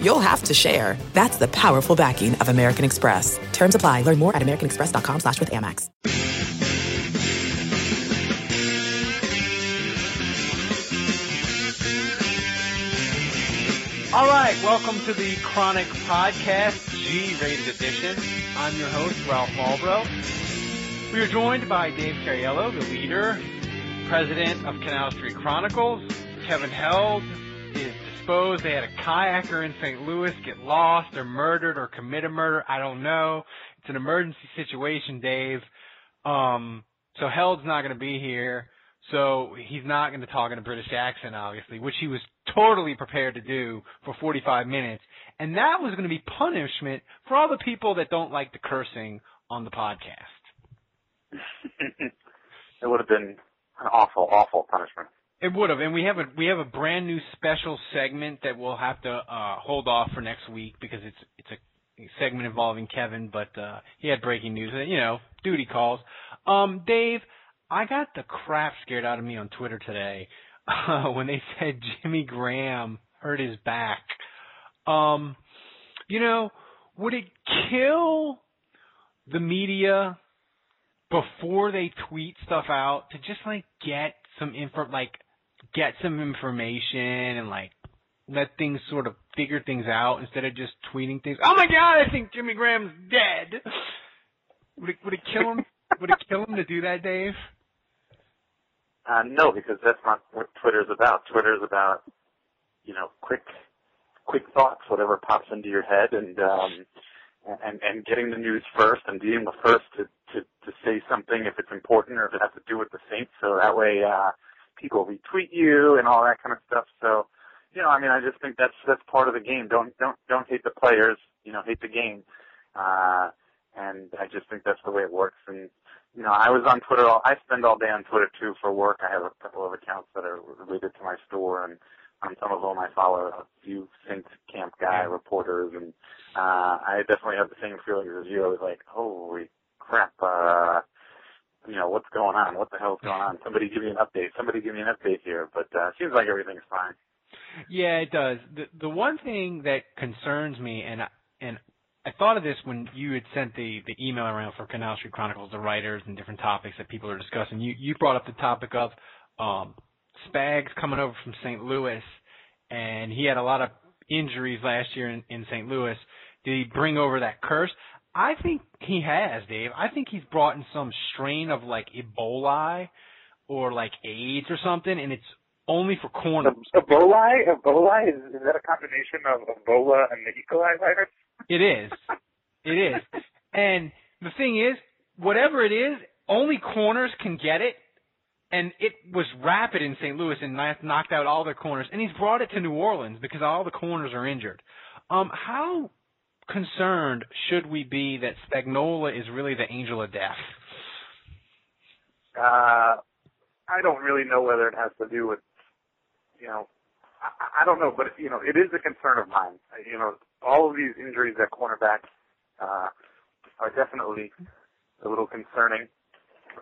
you'll have to share. That's the powerful backing of American Express. Terms apply. Learn more at americanexpress.com slash with Amex. All right, welcome to the Chronic Podcast, G-rated edition. I'm your host, Ralph Malbrough. We are joined by Dave Cariello, the leader, president of Canal Street Chronicles. Kevin Held is disposed. They had a kayaker in St. Louis get lost or murdered or commit a murder. I don't know. It's an emergency situation, Dave. Um, so Held's not going to be here. So he's not going to talk in a British accent, obviously, which he was totally prepared to do for 45 minutes. And that was going to be punishment for all the people that don't like the cursing on the podcast. it would have been an awful, awful punishment. It would have, and we have a we have a brand new special segment that we'll have to uh, hold off for next week because it's it's a segment involving Kevin, but uh, he had breaking news. You know, duty calls. Um, Dave, I got the crap scared out of me on Twitter today uh, when they said Jimmy Graham hurt his back. Um, you know, would it kill the media before they tweet stuff out to just like get some info, like get some information and like let things sort of figure things out instead of just tweeting things. Oh my God, I think Jimmy Graham's dead. Would it would it kill him? would it kill him to do that, Dave? Uh, no, because that's not what Twitter's about. Twitter's about, you know, quick, quick thoughts, whatever pops into your head, and um, and and getting the news first and being the first to to to say something if it's important or if it has to do with the Saints. So that way, uh, people retweet you and all that kind of stuff. So, you know, I mean, I just think that's that's part of the game. Don't don't don't hate the players. You know, hate the game. Uh, and I just think that's the way it works. And you know, I was on Twitter. All, I spend all day on Twitter too for work. I have a couple of accounts that are related to my store, and on some of them I follow a few Saints camp guy reporters, and uh, I definitely have the same feelings as you. I was like, holy crap. Uh, you know, what's going on? What the hell's going on? Somebody give me an update. Somebody give me an update here. But uh, seems like everything's fine. Yeah, it does. The the one thing that concerns me, and and I thought of this when you had sent the the email around for Canal Street Chronicles, the writers and different topics that people are discussing. You you brought up the topic of um, Spags coming over from St. Louis, and he had a lot of injuries last year in, in St. Louis. Did he bring over that curse? I think he has, Dave. I think he's brought in some strain of like Ebola or like AIDS or something, and it's only for corners. Ebola? Ebola? Is, is that a combination of Ebola and the E. coli virus? It is. It is. And the thing is, whatever it is, only corners can get it. And it was rapid in St. Louis and knocked out all their corners. And he's brought it to New Orleans because all the corners are injured. Um, how concerned should we be that Spagnuolo is really the angel of death? Uh, I don't really know whether it has to do with, you know, I, I don't know, but you know, it is a concern of mine. You know, all of these injuries at cornerback uh, are definitely a little concerning,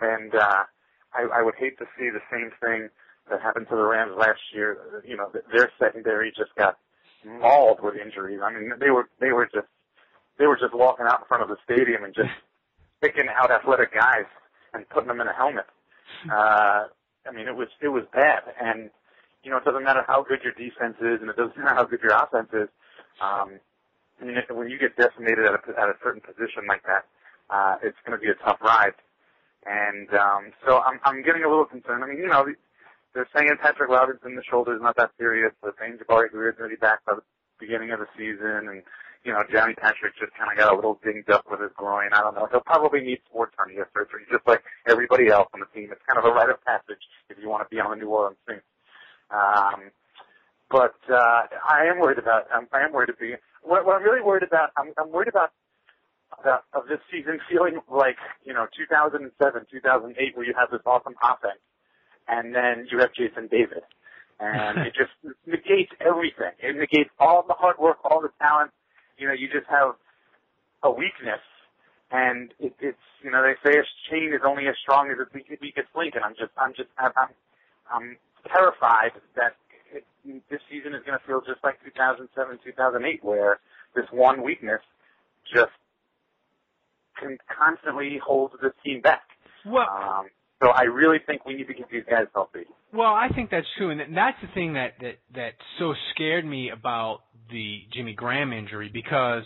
and uh, I, I would hate to see the same thing that happened to the Rams last year. You know, their secondary just got mauled with injuries. I mean, they were they were just they were just walking out in front of the stadium and just picking out athletic guys and putting them in a helmet. Uh, I mean, it was it was bad, and you know, it doesn't matter how good your defense is, and it doesn't matter how good your offense is. Um, I mean, when you get decimated at a at a certain position like that, uh, it's going to be a tough ride. And um, so I'm I'm getting a little concerned. I mean, you know, they're saying Patrick Robinson, the shoulder is not that serious. They're saying Jabari Greer is going to be back by the beginning of the season, and you know, Johnny Patrick just kind of got a little dinged up with his groin. I don't know. He'll probably need sports hernia surgery, just like everybody else on the team. It's kind of a rite of passage if you want to be on the New Orleans team. Um, but uh, I am worried about. I'm, I am worried to be. What, what I'm really worried about. I'm, I'm worried about uh, of this season feeling like you know 2007, 2008, where you have this awesome offense, and then you have Jason David, and it just negates everything. It negates all the hard work, all the talent. You know, you just have a weakness, and it, it's you know they say a chain is only as strong as its weakest link, and I'm just I'm just I'm I'm, I'm terrified that it, this season is going to feel just like 2007, 2008, where this one weakness just can constantly hold the team back. Well, um, so I really think we need to get these guys healthy. Well, I think that's true, and that's the thing that that that so scared me about the Jimmy Graham injury because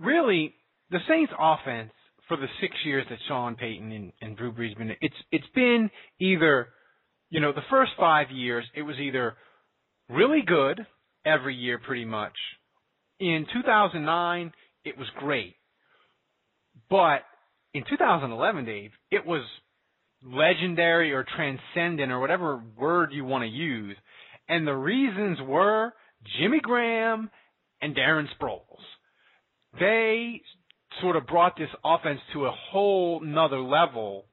really the Saints' offense for the six years that Sean Payton and, and Drew Brees been it's it's been either you know the first five years it was either really good every year pretty much. In 2009 it was great, but in 2011, Dave, it was legendary or transcendent or whatever word you want to use. And the reasons were Jimmy Graham and Darren Sproles. They sort of brought this offense to a whole nother level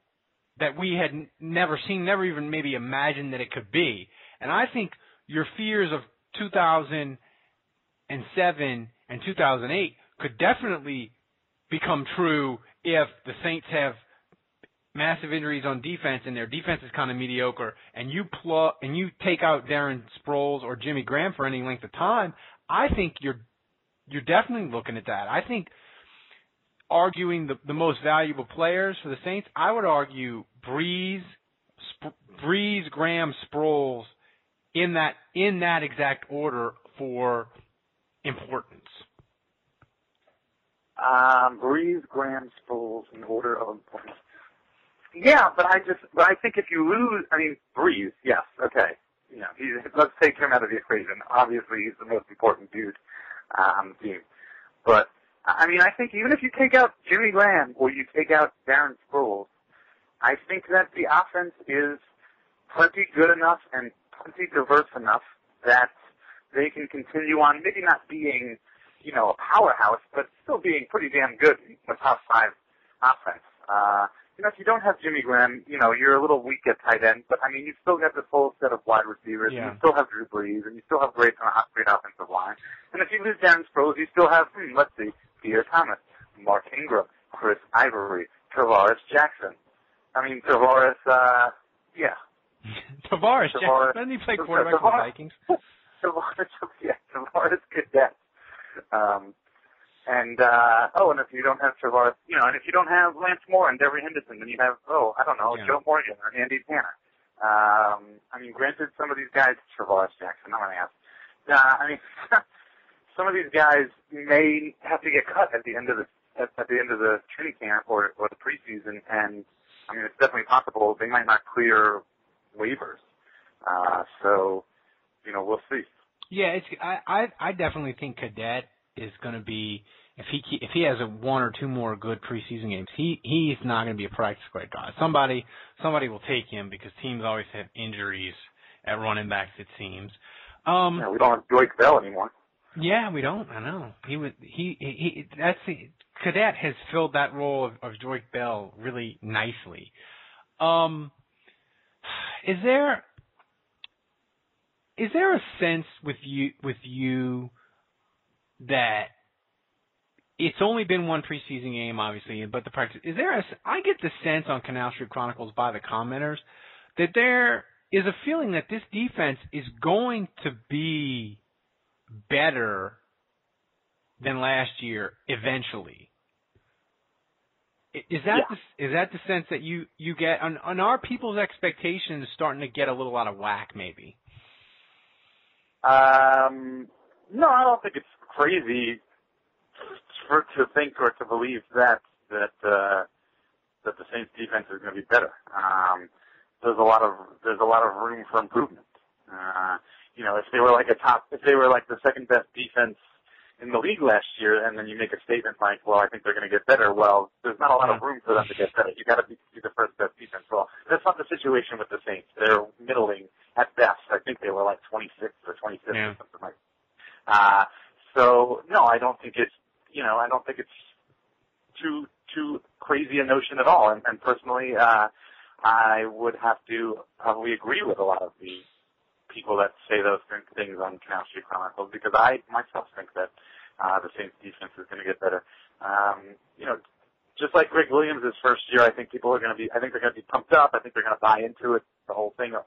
that we had never seen, never even maybe imagined that it could be. And I think your fears of 2007 and 2008 could definitely become true if the Saints have massive injuries on defense and their defense is kind of mediocre and you plug and you take out Darren Sproles or Jimmy Graham for any length of time, I think you're you're definitely looking at that. I think arguing the the most valuable players for the Saints, I would argue Brees, Sp- Brees, Graham, Sproles in that in that exact order for importance. Um, Brees, Graham, Sproles in order of importance. Yeah, but I just, but I think if you lose, I mean, Brees, yes, okay. You know, he's, let's take him out of the equation. Obviously, he's the most important dude on the team. But, I mean, I think even if you take out Jimmy Graham or you take out Darren Sproles, I think that the offense is plenty good enough and plenty diverse enough that they can continue on, maybe not being, you know, a powerhouse, but still being pretty damn good in the top five offense. Uh, you know, if you don't have Jimmy Graham, you know, you're a little weak at tight end, but I mean, you still got the full set of wide receivers, Yeah. and you still have Drew Brees, and you still have great, great offensive line. And if you lose Darren Sproles, you still have, hmm, let's see, Pierre Thomas, Mark Ingram, Chris Ivory, Travaris Jackson. I mean, Travaris, uh, yeah, Tavares, Tavares- doesn't he play quarterback for the Vikings? Tavares, yeah, Tavares Cadet. Um, and uh oh, and if you don't have Tavares, you know, and if you don't have Lance Moore and Devery Henderson, then you have oh, I don't know, Yeah. Joe Morgan or Andy Tanner. Um, I mean, granted, some of these guys, Tavares Jackson, I'm gonna ask. Uh, I mean, some of these guys may have to get cut at the end of the at, at the end of the training camp or or the preseason, and I mean, it's definitely possible they might not clear waivers. Uh, so, you know, we'll see. Yeah, it's I I, I definitely think Cadet is going to be if he if he has a one or two more good preseason games, he he's not going to be a practice squad guy. Somebody somebody will take him because teams always have injuries at running backs. It seems. Um, know, we don't have Joique Bell anymore. Yeah, we don't. I know. He was he he, he that's the Cadet has filled that role of, of Bell really nicely. Um is there is there a sense with you with you that it's only been one preseason game, obviously, but the practice is there. A, I get the sense on Canal Street Chronicles by the commenters that there is a feeling that this defense is going to be better than last year eventually. Is that Yeah. the, is that the sense that you you get on on our people's expectations starting to get a little out of whack maybe? Um, no, I don't think it's crazy for to think or to believe that that uh, that the Saints defense is going to be better. Um, there's a lot of there's a lot of room for improvement. Uh, you know, if they were like a top, if they were like the second best defense in the league last year, and then you make a statement like, "Well, I think they're going to get better." Well, there's not a lot of room for them to get better. You got to be, be the first best defense. Well, that's not the situation with the Saints. They're middling at best. I think they were like 26th or 25th Yeah. or something like. Uh, so no, I don't think it's you know I don't think it's too too crazy a notion at all. And, and personally, uh, I would have to probably agree with a lot of the people that say those things on Canal Street Chronicles because I myself think that uh, the Saints defense is going to get better. Um, you know, just like Gregg Williams' first year, I think people are going to be, I think they're going to be pumped up. I think they're going to buy into it, the whole thing a,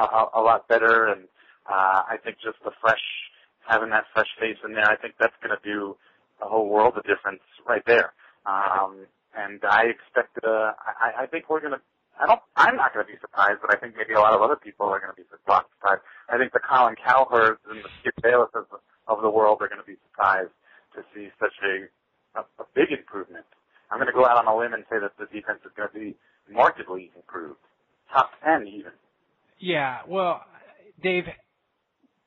a, a lot better. And, uh, I think just the fresh, having that fresh face in there, I think that's going to do a whole world of difference right there. Um, and I expect, uh, I, I think we're going to, I don't, I'm not going to be surprised, but I think maybe a lot of other people are going to be surprised. I think the Colin Cowherds and the Skip Bayless of, of the world are going to be surprised to see such a, a, a big improvement. I'm going to go out on a limb and say that the defense is going to be markedly improved, top ten even. Yeah, well, Dave,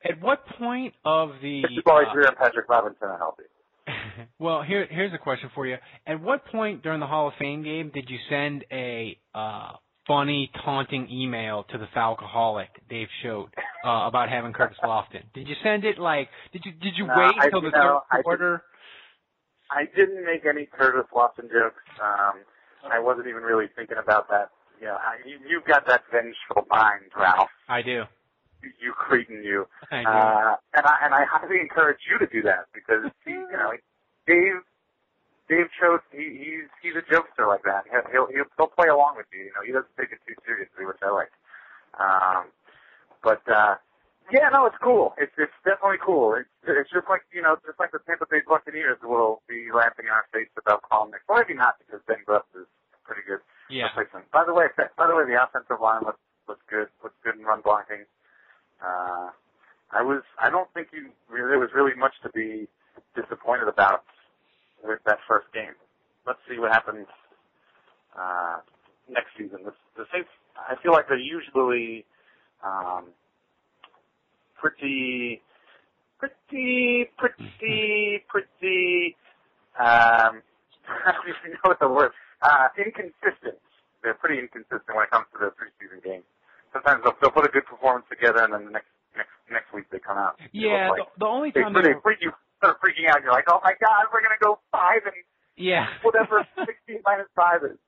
at what point of the Jabari uh, Greer and Patrick Robinson are healthy? well, here here's a question for you. At what point during the Hall of Fame game did you send a uh, funny, taunting email to the Falcoholic Dave Choate uh, about having Curtis Lofton? Did you send it like? Did you did you no, wait until the no, third quarter? I, did, I didn't make any Curtis Lofton jokes. Um, I wasn't even really thinking about that. You know, I, you, you've got that vengeful mind, Ralph. I do you cretin you. Uh, and I and I highly encourage you to do that because you know Dave Dave Choate he he's he's a jokester like that. He'll he'll he'll play along with you. You know he doesn't take it too seriously, which I like. Um, but uh, yeah, no, it's cool. It's it's definitely cool. It's it's just like you know just like the Tampa Bay Buccaneers will be laughing in our face about Carl Nicks. Well, maybe not because Ben Grubbs is pretty good. Yeah. Replacement. By the way, by the way, the offensive line looks looks good. Looks good in run blocking. Uh, I was, I don't think you, really, there was really much to be disappointed about that first game. Let's see what happens, uh, next season. The, the Saints, I feel like they're usually, um, pretty, pretty, pretty, pretty, um, I don't even know what the word, uh, inconsistent. They're pretty inconsistent when it comes to the preseason games sometimes they'll, they'll put a good performance together, and then the next next next week they come out. Yeah, like, the, the only time they, they freak you start freaking out. You're like, oh my god, we're gonna go five and yeah, whatever sixteen minus five is.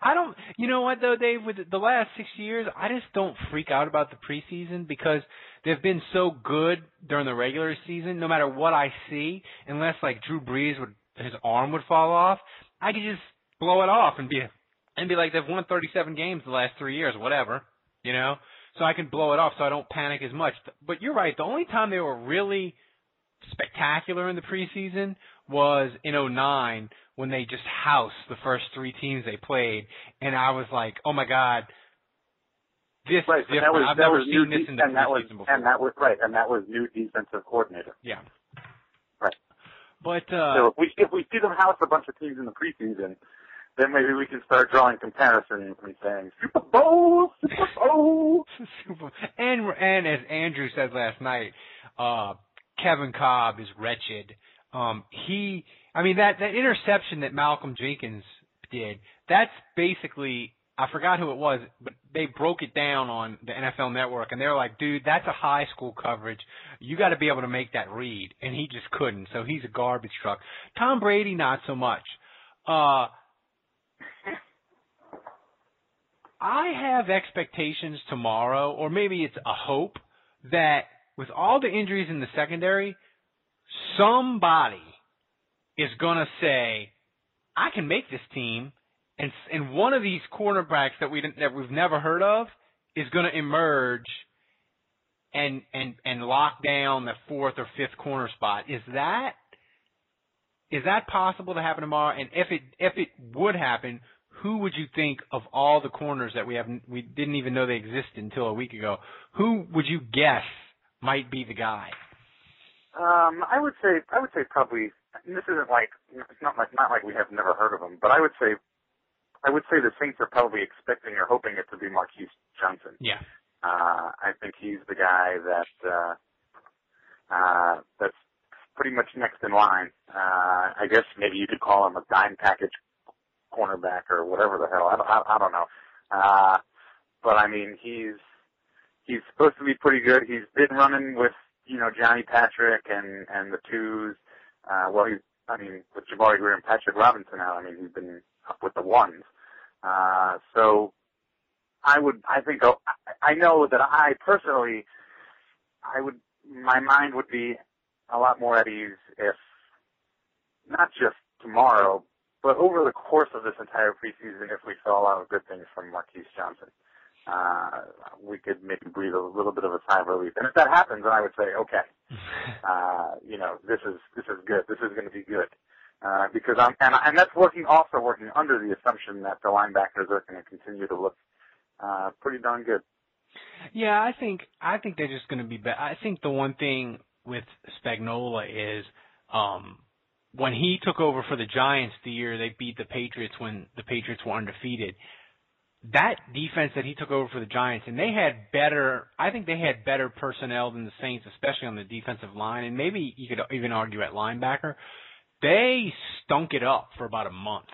I don't. You know what though, Dave? With the last six years, I just don't freak out about the preseason because they've been so good during the regular season. No matter what I see, unless like Drew Brees would his arm would fall off, I could just blow it off and be and be like they've won 37 games the last three years, whatever you know, so I can blow it off so I don't panic as much. But you're right. The only time they were really spectacular in the preseason was in 09 when they just housed the first three teams they played, and I was like, oh my god. This right, is different. Was, I've never seen de- this in the and that was, before. And that was right, and that was new defensive coordinator. Yeah. Right. But uh so if we if we see them house a bunch of teams in the preseason, then maybe we can start drawing comparisons and saying Super Bowl, Super Bowl. Super. And and as Andrew said last night, uh, Kevin Kolb is wretched. Um, he, I mean that that interception that Malcolm Jenkins did, that's basically I forgot who it was, but they broke it down on the NFL Network, and they're like, "Dude, that's a high school coverage. You got to be able to make that read," and he just couldn't. So he's a garbage truck. Tom Brady, not so much. Uh, I have expectations tomorrow, or maybe it's a hope, that with all the injuries in the secondary, somebody is going to say, I can make this team, and and one of these cornerbacks that we that we've never heard of is going to emerge and and and lock down the fourth or fifth corner spot. Is that is that possible to happen tomorrow? And if it if it would happen, who would you think of all the corners that we have we didn't even know they existed until a week ago? Who would you guess might be the guy? Um, I would say I would say probably this isn't like it's not like not like we have never heard of him, but I would say I would say the Saints are probably expecting or hoping it to be Marquis Johnson. Yeah. Uh, I think he's the guy that uh, uh, that's pretty much next in line. Uh, I guess maybe you could call him a dime package cornerback or whatever the hell. I, I, I don't know. Uh, but I mean, he's he's supposed to be pretty good. He's been running with you know Johnny Patrick and and the twos. Uh, well, he's I mean with Jabari Greer and Patrick Robinson out. I mean he's been up with the ones. Uh, so I would, I think, oh, I know that I personally, I would, my mind would be a lot more at ease if not just tomorrow, but over the course of this entire preseason, if we saw a lot of good things from Marquis Johnson, uh, we could maybe breathe a little bit of a sigh of relief. And if that happens, then I would say, okay, uh, you know, this is this is good. This is going to be good. Uh, because I'm, and, and that's working, also working under the assumption that the linebackers are going to continue to look, uh, pretty darn good. Yeah, I think, I think they're just going to be better. I think the one thing with Spagnuolo is, um, when he took over for the Giants the year they beat the Patriots when the Patriots were undefeated, that defense that he took over for the Giants, and they had better, I think they had better personnel than the Saints, especially on the defensive line, and maybe you could even argue at linebacker. They stunk it up for about a month.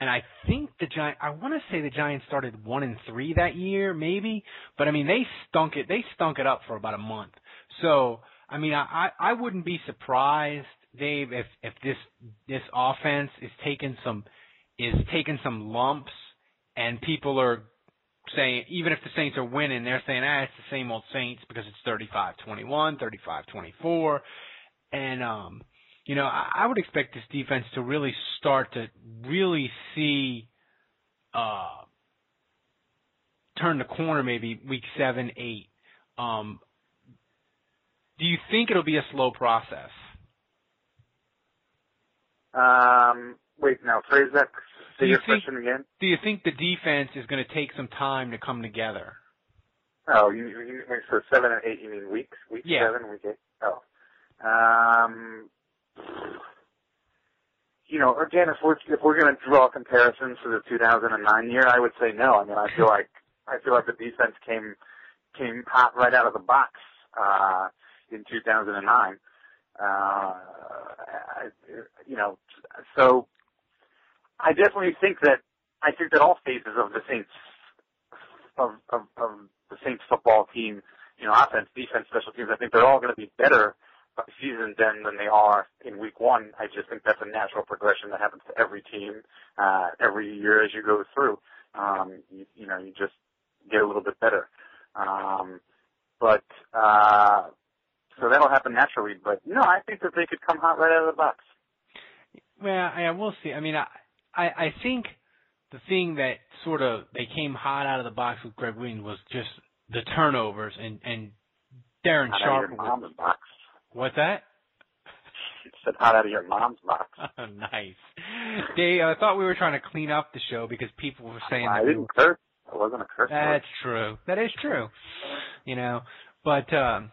And I think the Giants, I want to say the Giants started one and three that year, maybe, but I mean, they stunk it, they stunk it up for about a month. So, I mean, I, I wouldn't be surprised, Dave, if, if this, this offense is taking some, is taking some lumps and people are saying, even if the Saints are winning, they're saying, ah, it's the same old Saints because it's 35-21, 35-24. And, um, you know, I, I would expect this defense to really start to really see, uh, turn the corner maybe week seven, eight. Um, do you think it'll be a slow process? Um, wait, now phrase that. Say your think, question again. Do you think the defense is going to take some time to come together? Oh, you, you mean for seven and eight? You mean weeks? Week yeah. seven, week eight. Oh, um, you know, again, if we're if we're going to draw comparisons to the 2009 year, I would say no. I mean, I feel like I feel like the defense came came hot right out of the box uh, in 2009. Uh, I, you know, so I definitely think that I think that all phases of the Saints of of, of the Saints football team, you know, offense, defense, special teams, I think they're all going to be better seasons than than they are in week one. I just think that's a natural progression that happens to every team uh, every year as you go through. Um, you, you know, you just get a little bit better. Um, but uh, so that'll happen naturally. But no, I think that they could come hot right out of the box. Well, I will see. I mean, I I, I think the thing that sort of they came hot out of the box with Gregg Williams was just the turnovers and and Darren hot Sharp. Out of your mom's box. What's that? It said hot out of your mom's box. nice. Dave, I thought we were trying to clean up the show because people were saying I that didn't we were, curse. It wasn't a curse word. That's true. That is true. You know, but um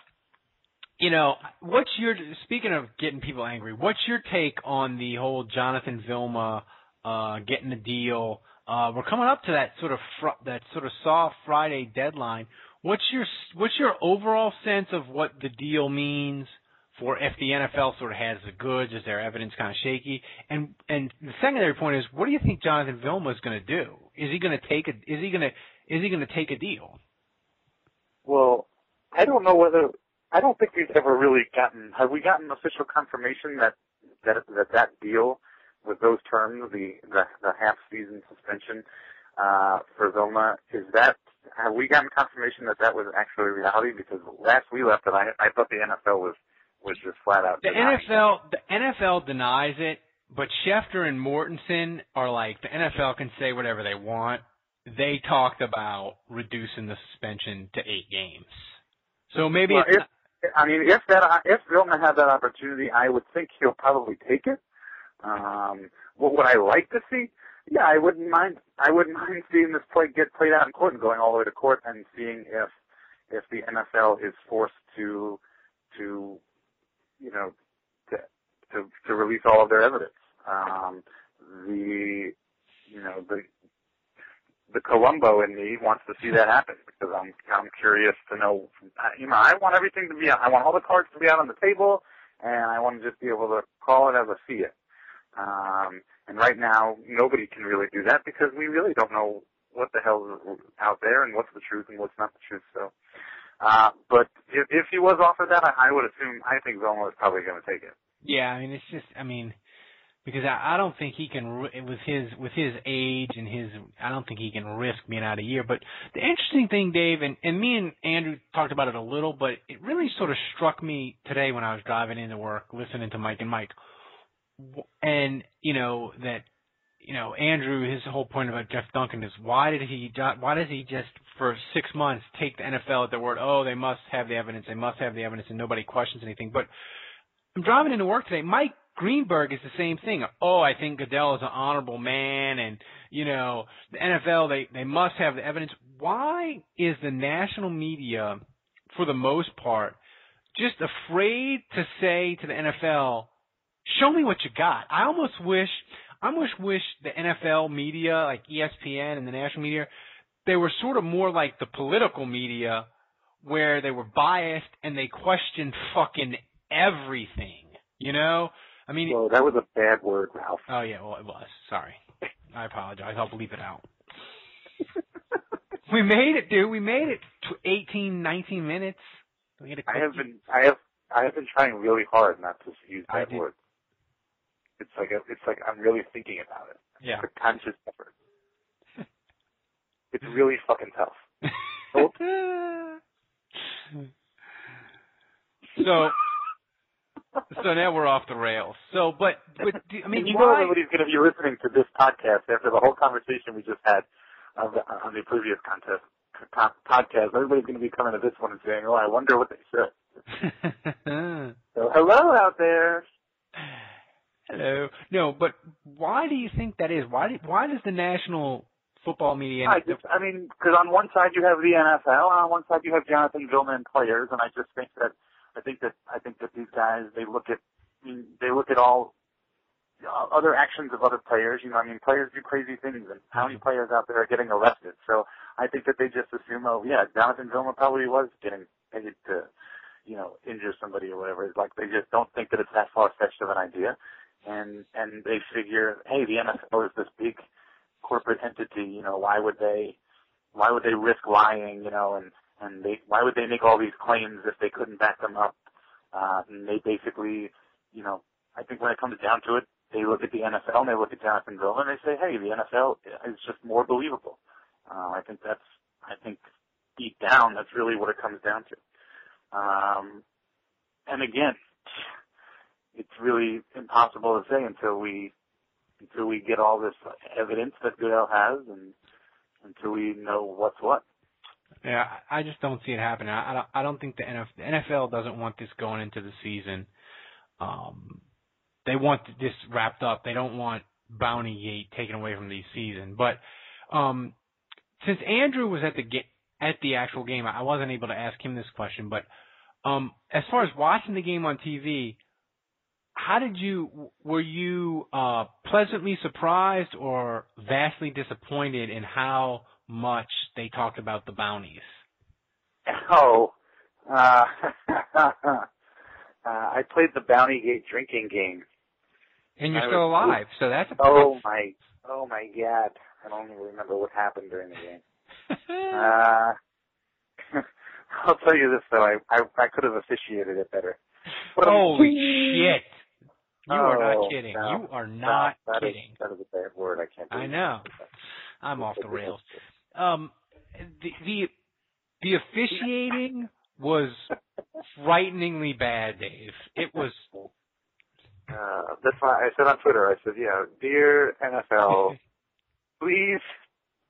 you know, what's your speaking of getting people angry? What's your take on the whole Jonathan Vilma uh, getting the deal. Uh, we're coming up to that sort of fr- that sort of soft Friday deadline. What's your what's your overall sense of what the deal means for if the NFL sort of has the goods? Is their evidence kind of shaky? And and the secondary point is, what do you think Jonathan Vilma is going to do? Is he going to take a is he going to is he going to take a deal? Well, I don't know whether I don't think we've ever really gotten. Have we gotten official confirmation that that that that deal with those terms, the the, the half season suspension uh, for Vilma, is that have we gotten confirmation that that was actually reality? Because last we left it, I I thought the NFL was was just flat out. The NFL the NFL denies it, but Schefter and Mortensen are like the NFL can say whatever they want. They talked about reducing the suspension to eight games. So maybe well, it's if, I mean, if that if Vilma had that opportunity, I would think he'll probably take it. Um, what would I like to see? Yeah, I wouldn't mind. I wouldn't mind seeing this play get played out in court and going all the way to court and seeing if if the NFL is forced to to you know to to, to release all of their evidence. Um, the you know the the Columbo in me wants to see that happen because I'm I'm curious to know. You know, I want everything to be. I want all the cards to be out on the table, and I want to just be able to call it as I see it. Um, and right now, nobody can really do that because we really don't know what the hell is out there and what's the truth and what's not the truth. So, uh, but if, if he was offered that, I, I would assume, I think Vilma is probably going to take it. Yeah, I mean, it's just, I mean, because I, I don't think he can with his with his age and his I don't think he can risk being out a year. But the interesting thing, Dave, and and me and Andrew talked about it a little, but it really sort of struck me today when I was driving into work, listening to Mike and Mike, and you know that you know Andrew his whole point about Jeff Duncan is why did he why does he just for six months take the NFL at their word? Oh, they must have the evidence, they must have the evidence, and nobody questions anything, but. I'm driving into work today. Mike Greenberg is the same thing. Oh, I think Goodell is an honorable man, and you know the NFL they they must have the evidence. Why is the national media, for the most part, just afraid to say to the NFL, "Show me what you got"? I almost wish, I almost wish the NFL media, like ESPN and the national media, they were sort of more like the political media, where they were biased and they questioned fucking everything. You know, I mean, well, that was a bad word, Ralph. Oh yeah, well it was. Sorry, I apologize. I'll bleep it out. we made it, dude. We made it to 18, 19 minutes. We had a I have been, I have, I have been trying really hard not to use that word. It's like a, it's like I'm really thinking about it. Yeah. It's a conscious effort. it's really fucking tough. so so now we're off the rails. So, but, but I mean, you why? know everybody's going to be listening to this podcast after the whole conversation we just had on the, on the previous contest podcast. Everybody's going to be coming to this one and saying, "Oh, I wonder what they said." so, hello out there. Hello. No, but why do you think that is? Why do, why does the national football media? I just, I mean, because on one side you have the NFL, and on one side you have Jonathan Vilma players, and I just think that I think that I think that these guys they look at they look at all uh, other actions of other players. You know, I mean, players do crazy things, and how many players out there are getting arrested? So I think that they just assume, oh yeah, Jonathan Vilma probably was getting paid to, you know, injure somebody or whatever. It's like they just don't think that it's that far fetched of an idea, and and they figure, hey, the NFL is this big corporate entity. You know, why would they, why would they risk lying? You know, and and they why would they make all these claims if they couldn't back them up? Uh, and they basically, you know, I think when it comes down to it, they look at the NFL and they look at Jonathan Vilma and they say, hey, the NFL is just more believable. Uh, I think that's, I think deep down, that's really what it comes down to. Um, and again, it's really impossible to say until we, until we get all this evidence that Goodell has and until we know what's what. Yeah, I just don't see it happening. I, don't. I don't think the NFL, the NFL doesn't want this going into the season. Um, they want this wrapped up. They don't want Bounty Gate taken away from the season. But um, since Andrew was at the ga- at the actual game, I wasn't able to ask him this question. But um, as far as watching the game on TV, how did you were you uh, pleasantly surprised or vastly disappointed in how much they talked about the bounties. Oh, uh, uh, I played the Bounty Gate drinking game. And you're I still was, alive, so that's a Oh my, oh my God! I don't even remember what happened during the game. uh, I'll tell you this though, I I, I could have officiated it better. But Holy shit! You oh, are not oh, kidding. No, you are not no, that kidding. Is, that is a bad word. I can't. I know. I'm off the rails um, the the the officiating was frighteningly bad, Dave. It was. Uh, that's why I said on Twitter. I said, "Yeah, dear NFL, please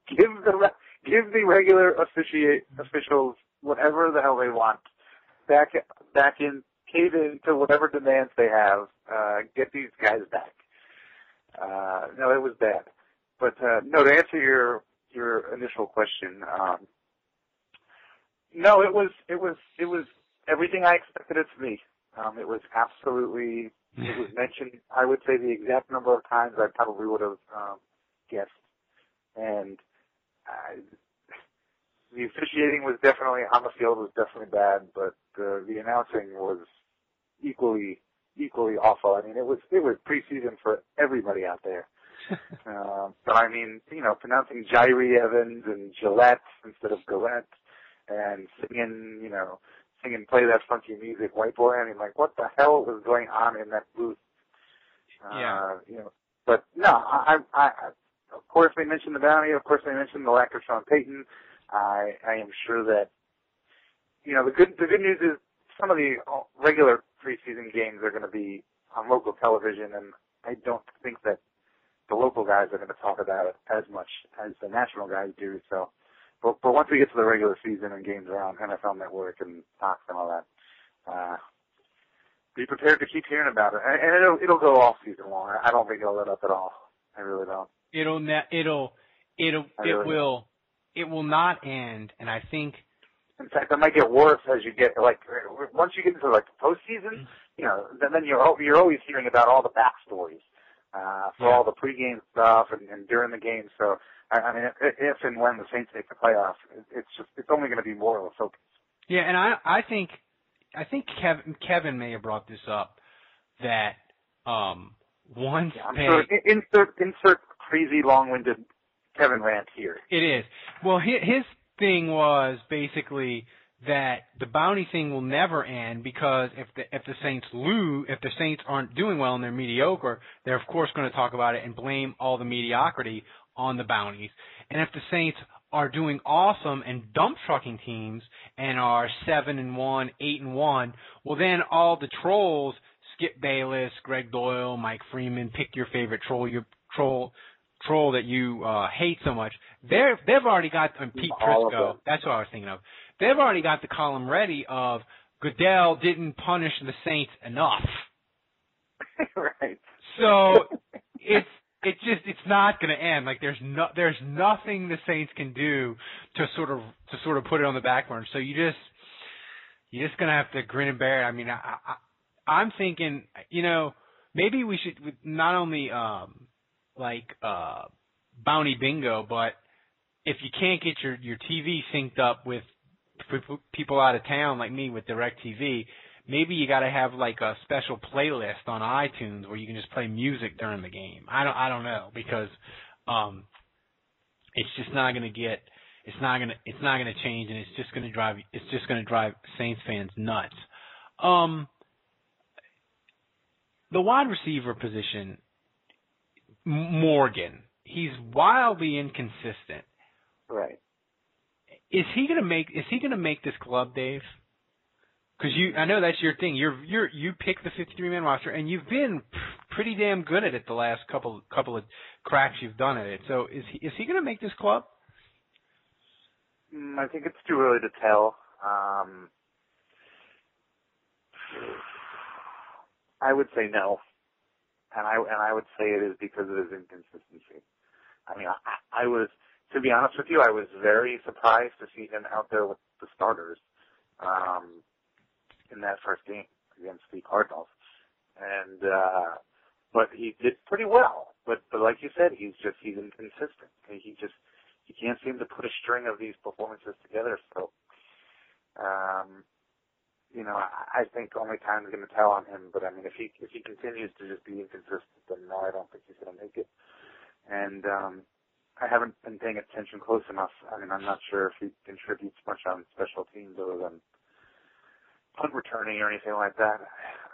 give the give the regular officiate officials whatever the hell they want back back in cave into whatever demands they have. Uh, get these guys back." Uh, no, it was bad. But uh, no, to answer your your initial question. Um, no, it was it was it was everything I expected it to be. Um, it was absolutely it was mentioned. I would say the exact number of times I probably would have um, guessed, and the officiating was definitely on the field was definitely bad, but the the announcing was equally equally awful. I mean, it was it was preseason for everybody out there. uh, but I mean, you know, pronouncing Jahri Evans and Gillette instead of Gillette, and singing, you know, singing "Play That Funky Music," White Boy. I mean, like, what the hell was going on in that booth? Yeah. Uh, you know, but no, I, I, I, of course they mentioned the bounty. Of course they mentioned the lack of Sean Payton. I, I am sure that, you know, the good, the good news is some of the regular preseason games are going to be on local television, and I don't think that the local guys are going to talk about it as much as the national guys do. So, but, but once we get to the regular season and games around NFL Network and Fox and all that, uh, be prepared to keep hearing about it, and, and it'll it'll go all season long. I don't think it'll let up at all. I really don't. It'll ne- it'll it'll I it really will it will not end, and I think In fact, it might get worse as you get like once you get into like the postseason. You know, then, then you're you're always hearing about all the backstories uh, for Yeah. all the pregame stuff and, and during the game. So I, I mean, if, if and when the Saints make the playoffs, it's just it's only going to be more of a focus. yeah, and I I think I think Kevin Kevin may have brought this up that um once Yeah, I'm they sure. Insert insert crazy long-winded Kevin rant here. It is. Well, his thing was basically that the bounty thing will never end because if the if the Saints lose, if the Saints aren't doing well and they're mediocre, they're of course going to talk about it and blame all the mediocrity on the bounties. And if the Saints are doing awesome and dump trucking teams and are seven and one, eight and one, well then all the trolls, Skip Bayless, Gregg Doyle, Mike Freeman, pick your favorite troll, your troll troll that you uh hate so much. They're they've already got and Pete Prisco. That's what I was thinking of. They've already got the column ready of Goodell didn't punish the Saints enough. right. So it's it just it's not going to end. Like there's no there's nothing the Saints can do to sort of to sort of put it on the back burner. So you just you're just gonna have to grin and bear it. I mean, I, I I'm thinking, you know, maybe we should not only um like uh bounty bingo, but if you can't get your your TV synced up with people out of town like me with Direct TV, maybe you got to have like a special playlist on iTunes where you can just play music during the game. I don't I don't know because um it's just not going to get it's not going to it's not going to change and it's just going to drive it's just going to drive Saints fans nuts. Um the wide receiver position Morgan, he's wildly inconsistent. Right. Is he going to make is he to make this club, Dave? Because you, I know that's your thing. You're you're you pick the 53 man roster, and you've been pretty damn good at it the last couple couple of cracks you've done at it. So is he is he going to make this club? Mm, I think it's too early to tell. Um, I would say no, and I and I would say it is because of his inconsistency. I mean, I, I was, to be honest with you, I was very surprised to see him out there with the starters um, in that first game against the Cardinals, and uh, but he did pretty well. But but like you said, he's just he's inconsistent. He just he can't seem to put a string of these performances together. So, um, you know, I, I think only time's going to tell on him. But I mean, if he if he continues to just be inconsistent, then no, I don't think he's going to make it. And um, I haven't been paying attention close enough. I mean, I'm not sure if he contributes much on special teams other than punt returning or anything like that.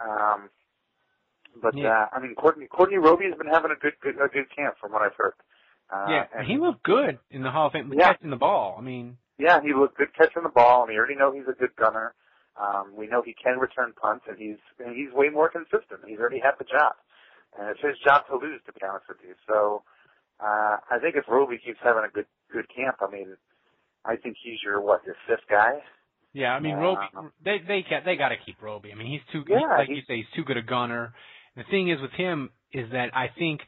Um, but Yeah. uh, I mean, Courtney Courtney Roby has been having a good, good a good camp from what I've heard. Uh, yeah, and he looked good in the Hall of Fame Yeah. catching the ball. I mean, Yeah, he looked good catching the ball, and we already know he's a good gunner. Um, we know he can return punts, and he's and he's way more consistent. He's already had the job, and it's his job to lose, to be honest with you. So, uh, I think if Roby keeps having a good good camp, I mean, I think he's your what your fifth guy. yeah, I mean, Uh, Roby, they they ca they got to keep Roby. I mean, he's too Yeah, like he- you say, he's too good a gunner. The thing is with him is that I think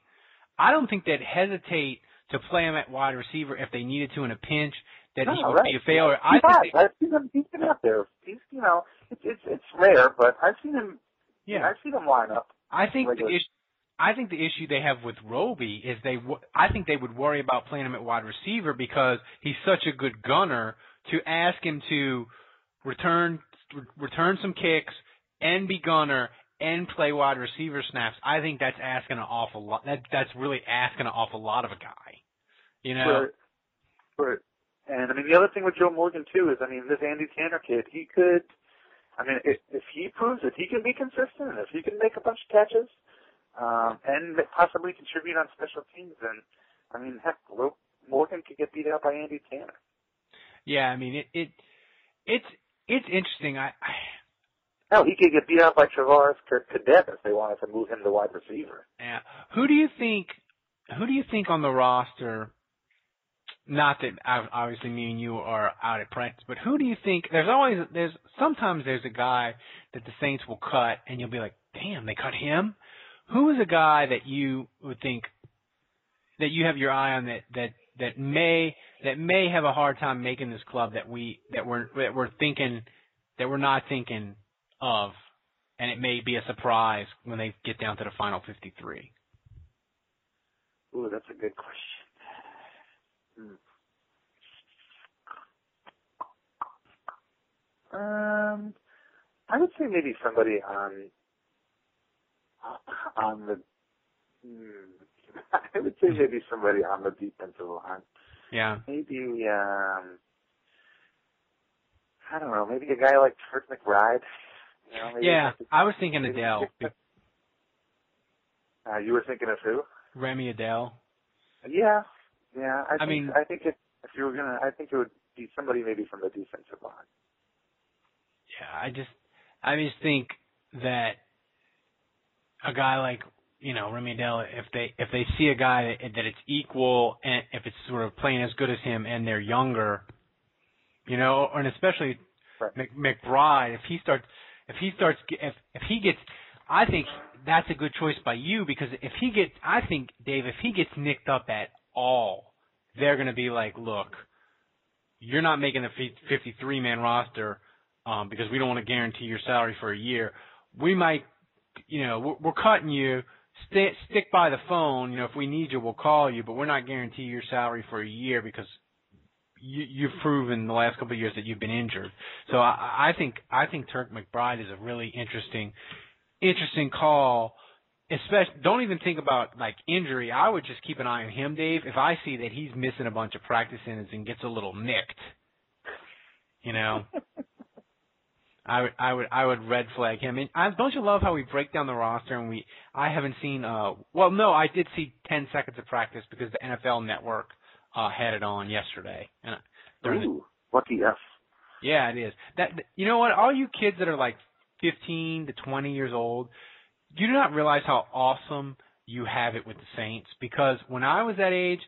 I don't think they'd hesitate to play him at wide receiver if they needed to in a pinch. That he No, would right. be a failure. He I think I've seen him. He's been out there. He's you know, it's it's it's rare, but I've seen him. yeah. I've seen him line up. I think the issue. I think the issue they have with Roby is they. w- I think they would worry about playing him at wide receiver because he's such a good gunner. To ask him to return return some kicks and be gunner and play wide receiver snaps, I think that's asking an awful lot. That that's really asking an awful lot of a guy. You know. Right. Right. And I mean, the other thing with Joe Morgan too is, I mean, this Andy Tanner kid, he could, I mean, if, if he proves that he can be consistent, and if he can make a bunch of catches, um, and possibly contribute on special teams. then I mean, heck, Morgan could get beat out by Andy Tanner. Yeah, I mean it. it it's it's interesting. I, I Hell, he could get beat out by Travaris Cadet if they wanted to move him to wide receiver. Yeah. Who do you think? Who do you think on the roster? Not that obviously me and you are out at practice, but who do you think? There's always there's sometimes there's a guy that the Saints will cut, and you'll be like, damn, they cut him. Who is a guy that you would think that you have your eye on that that that may that may have a hard time making this club that we that we're that we're thinking that we're not thinking of, and it may be a surprise when they get down to the final 53? Ooh, that's a good question. Um, I would say maybe somebody on on the. Hmm, I would say maybe somebody on the defensive line. Yeah. Maybe um, I don't know. Maybe a guy like Turk McBride know, yeah, I was thinking Adele. Uh, you were thinking of who? Remy Adele. Yeah, yeah. I, I think, mean, I think if, if you were gonna, I think it would be somebody maybe from the defensive line. Yeah, I just, I just think that a guy like you know Remy Adele, if they if they see a guy that, that it's equal and if it's sort of playing as good as him and they're younger, you know, and especially right. McBride, if he starts if he starts if if he gets I think that's a good choice by you because if he gets I think Dave if he gets nicked up at all they're going to be like look you're not making the 53 man roster um because we don't want to guarantee your salary for a year we might you know we're, we're cutting you stick stick by the phone you know if we need you we'll call you but we're not guaranteeing your salary for a year because you, you've proven the last couple of years that you've been injured. So I, I think I think Turk McBride is a really interesting interesting call. Especially, don't even think about like injury. I would just keep an eye on him, Dave. If I see that he's missing a bunch of practice innings and gets a little nicked, you know, I would I would I would red flag him. And I, don't you love how we break down the roster and we I haven't seen uh well no I did see ten seconds of practice because the NFL Network uh, had it on yesterday. And Ooh, the, lucky us. Yeah, it is. That you know what? All you kids that are like 15 to 20 years old, you do not realize how awesome you have it with the Saints because when I was that age,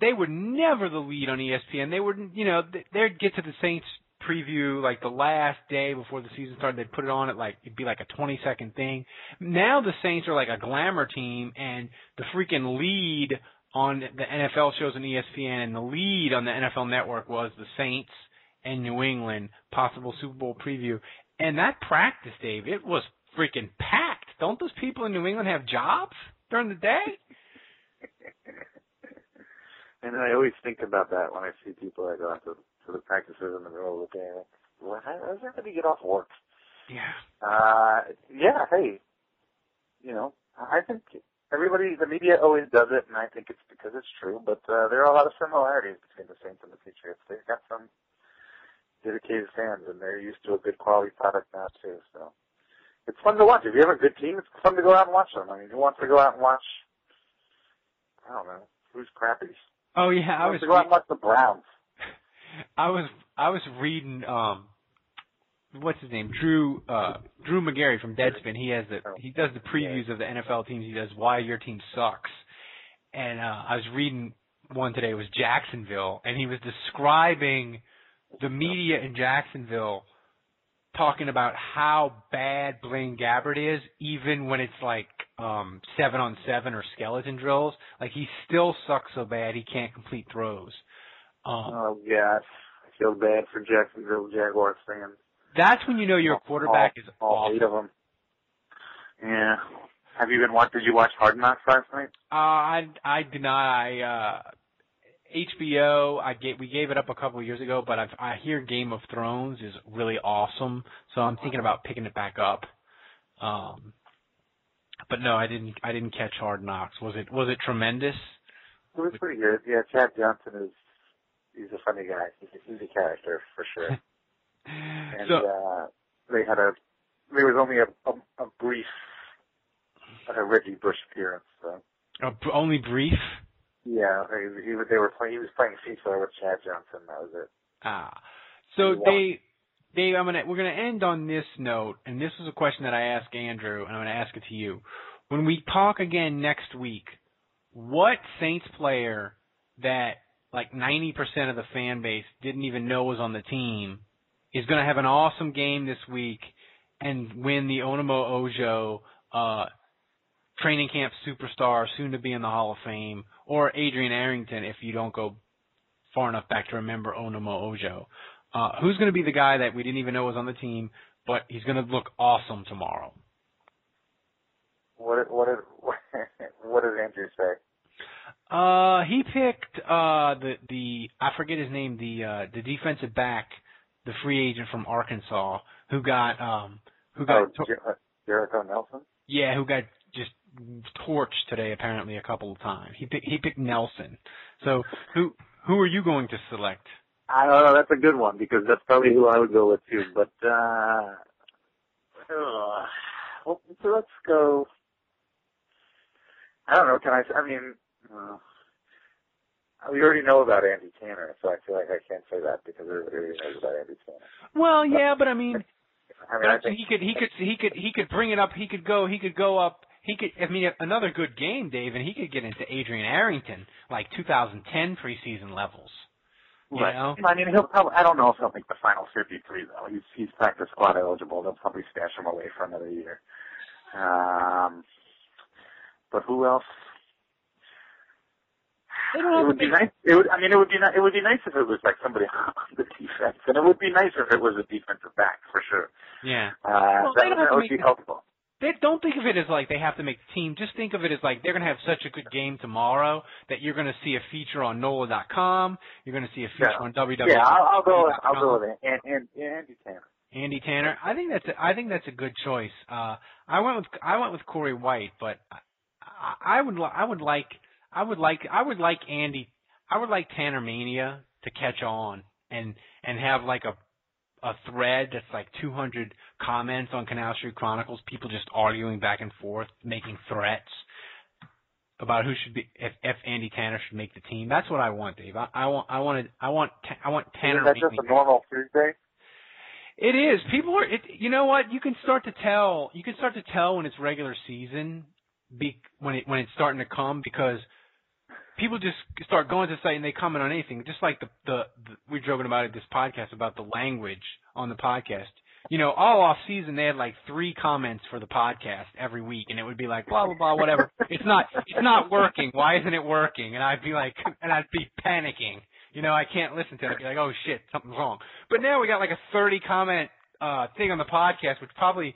they were never the lead on ESPN. They were, you know, they'd get to the Saints preview like the last day before the season started. They'd put it on at like it'd be like a 20 second thing. Now the Saints are like a glamour team, and the freaking lead on the NFL shows on ESPN, and the lead on the NFL Network was the Saints and New England possible Super Bowl preview. And that practice, Dave, it was freaking packed. Don't those people in New England have jobs during the day? and I always think about that when I see people that go out to, to the practices in the middle of the day. Well, how does everybody get off work? Yeah. Uh, yeah. Hey, you know, I think everybody, the media always does it, and I think it's because it's true. But uh, there are a lot of similarities between the Saints and the Patriots. They've got some dedicated fans, and they're used to a good quality product now too. So it's fun to watch. If you have a good team, it's fun to go out and watch them. I mean, who wants to go out and watch? I don't know who's crappy. Oh yeah, I was. To go out and watch the Browns. I was I was reading um what's his name? Drew uh Drew Magary from Deadspin. He has the he does the previews of the NFL teams. He does why your team sucks. And uh I was reading one today it was Jacksonville and he was describing the media in Jacksonville talking about how bad Blaine Gabbert is even when it's like um seven on seven or skeleton drills. Like he still sucks so bad he can't complete throws. Um Oh gosh. I feel bad for Jacksonville Jaguars fans. That's when you know your quarterback all, is all awful. eight of them. Yeah. Have you been watching? Did you watch Hard Knocks last night? Uh, I I did not. I uh, HBO. I gave we gave it up a couple of years ago, but I've, I hear Game of Thrones is really awesome, so I'm thinking about picking it back up. Um, but no, I didn't. I didn't catch Hard Knocks. Was it was it tremendous? It was pretty good. Yeah, Chad Johnson is he's a funny guy. He's a, he's a character for sure. and so, uh, they had a there was only a, a, a brief a Reggie Bush appearance. So. Uh, only brief. Yeah, he, he, they were playing. He was playing FIFA with Chad Johnson. That was it. Ah, so they, they. I'm gonna. We're gonna end on this note, and this was a question that I asked Andrew, and I'm gonna ask it to you. When we talk again next week, what Saints player that like 90% of the fan base didn't even know was on the team is going to have an awesome game this week and win the Onome Ojo uh, training camp superstar, soon to be in the Hall of Fame, or Adrian Arrington if you don't go far enough back to remember Onome Ojo. Uh, who's going to be the guy that we didn't even know was on the team, but he's going to look awesome tomorrow? What what did what did Andrew say? Uh, he picked uh the the I forget his name the uh the defensive back, the free agent from Arkansas who got um who got oh, to- Jerico Nelson. Yeah, who got torched today apparently a couple of times. He picked he picked Nelson. So who who are you going to select? I don't know. That's a good one because that's probably who I would go with too. But uh, uh well, so let's go. I don't know. Can I? I mean, uh, we already know about Andy Tanner, so I feel like I can't say that because everybody already knows about Andy Tanner. Well, yeah, but I mean, I mean, I think he could he could he could he could bring it up. He could go. He could go up. He could. I mean, another good game, Dave, and he could get into Adrian Arrington like 2010 preseason levels. You right. know? I mean, he'll probably. I don't know if he'll make the final 53 though. He's he's practice squad eligible. They'll probably stash him away for another year. Um, but who else? It would be nice. It would. I mean, it would be. It would be nice if it was like somebody on the defense, and it would be nicer if it was a defensive back for sure. Yeah. Uh, Well, that, that would be helpful. They don't think of it as like they have to make the team. Just think of it as like they're going to have such a good game tomorrow that you're going to see a feature on NOLA.com. You're going to see a feature Yeah. on WWL. Yeah, I'll, I'll go. I'll go with it. And and Andy Tanner. Andy Tanner. I think that's a, I think that's a good choice. Uh, I went with I went with Corey White, but I, I would li- I would like I would like I would like Andy I would like Tanner Mania to catch on and and have like a a thread that's like 200 comments on Canal Street Chronicles, people just arguing back and forth, making threats about who should be if if Andy Tanner should make the team. That's what I want, Dave. I, I want I wanted I want I want Tanner. Isn't that just a normal Tuesday? It is. People are. It, you know what? You can start to tell. You can start to tell when it's regular season, be, when it when it's starting to come because people just start going to the site and they comment on anything. Just like the the, the we're joking about it this podcast about the language on the podcast. You know, all off season they had like three comments for the podcast every week, and it would be like blah blah blah whatever. it's not it's not working. Why isn't it working? And I'd be like, and I'd be panicking. You know, I can't listen to it. I'd be like, oh shit, something's wrong. But now we got like a 30 comment uh thing on the podcast, which probably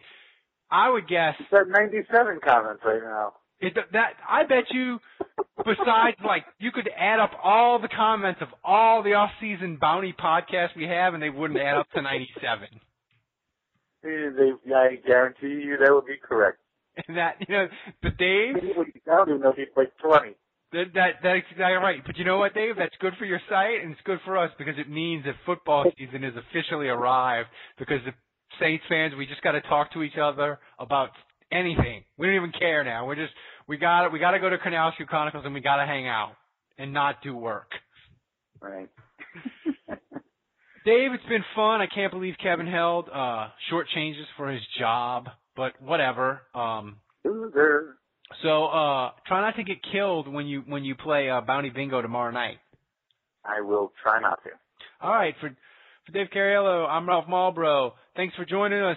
I would guess It's at 97 comments right now. It, that I bet you, besides like you could add up all the comments of all the off-season bounty podcasts we have, and they wouldn't add up to 97. They, they, I guarantee you that would be correct. And that you know, but Dave, I don't even know if he's like 20. that that that's exactly right. But you know what, Dave? That's good for your site and it's good for us because it means that football season has officially arrived. Because the Saints fans, we just got to talk to each other about anything. We don't even care now. We're just we got to we got to go to Canal Street Chronicles and we got to hang out and not do work. Right. Dave, it's been fun. I can't believe Kevin Held uh short changes for his job, but whatever. Um Loser. so uh try not to get killed when you when you play uh Bounty Bingo tomorrow night. I will try not to. All right, for for Dave Cariello, I'm Ralph Malbrough. Thanks for joining us.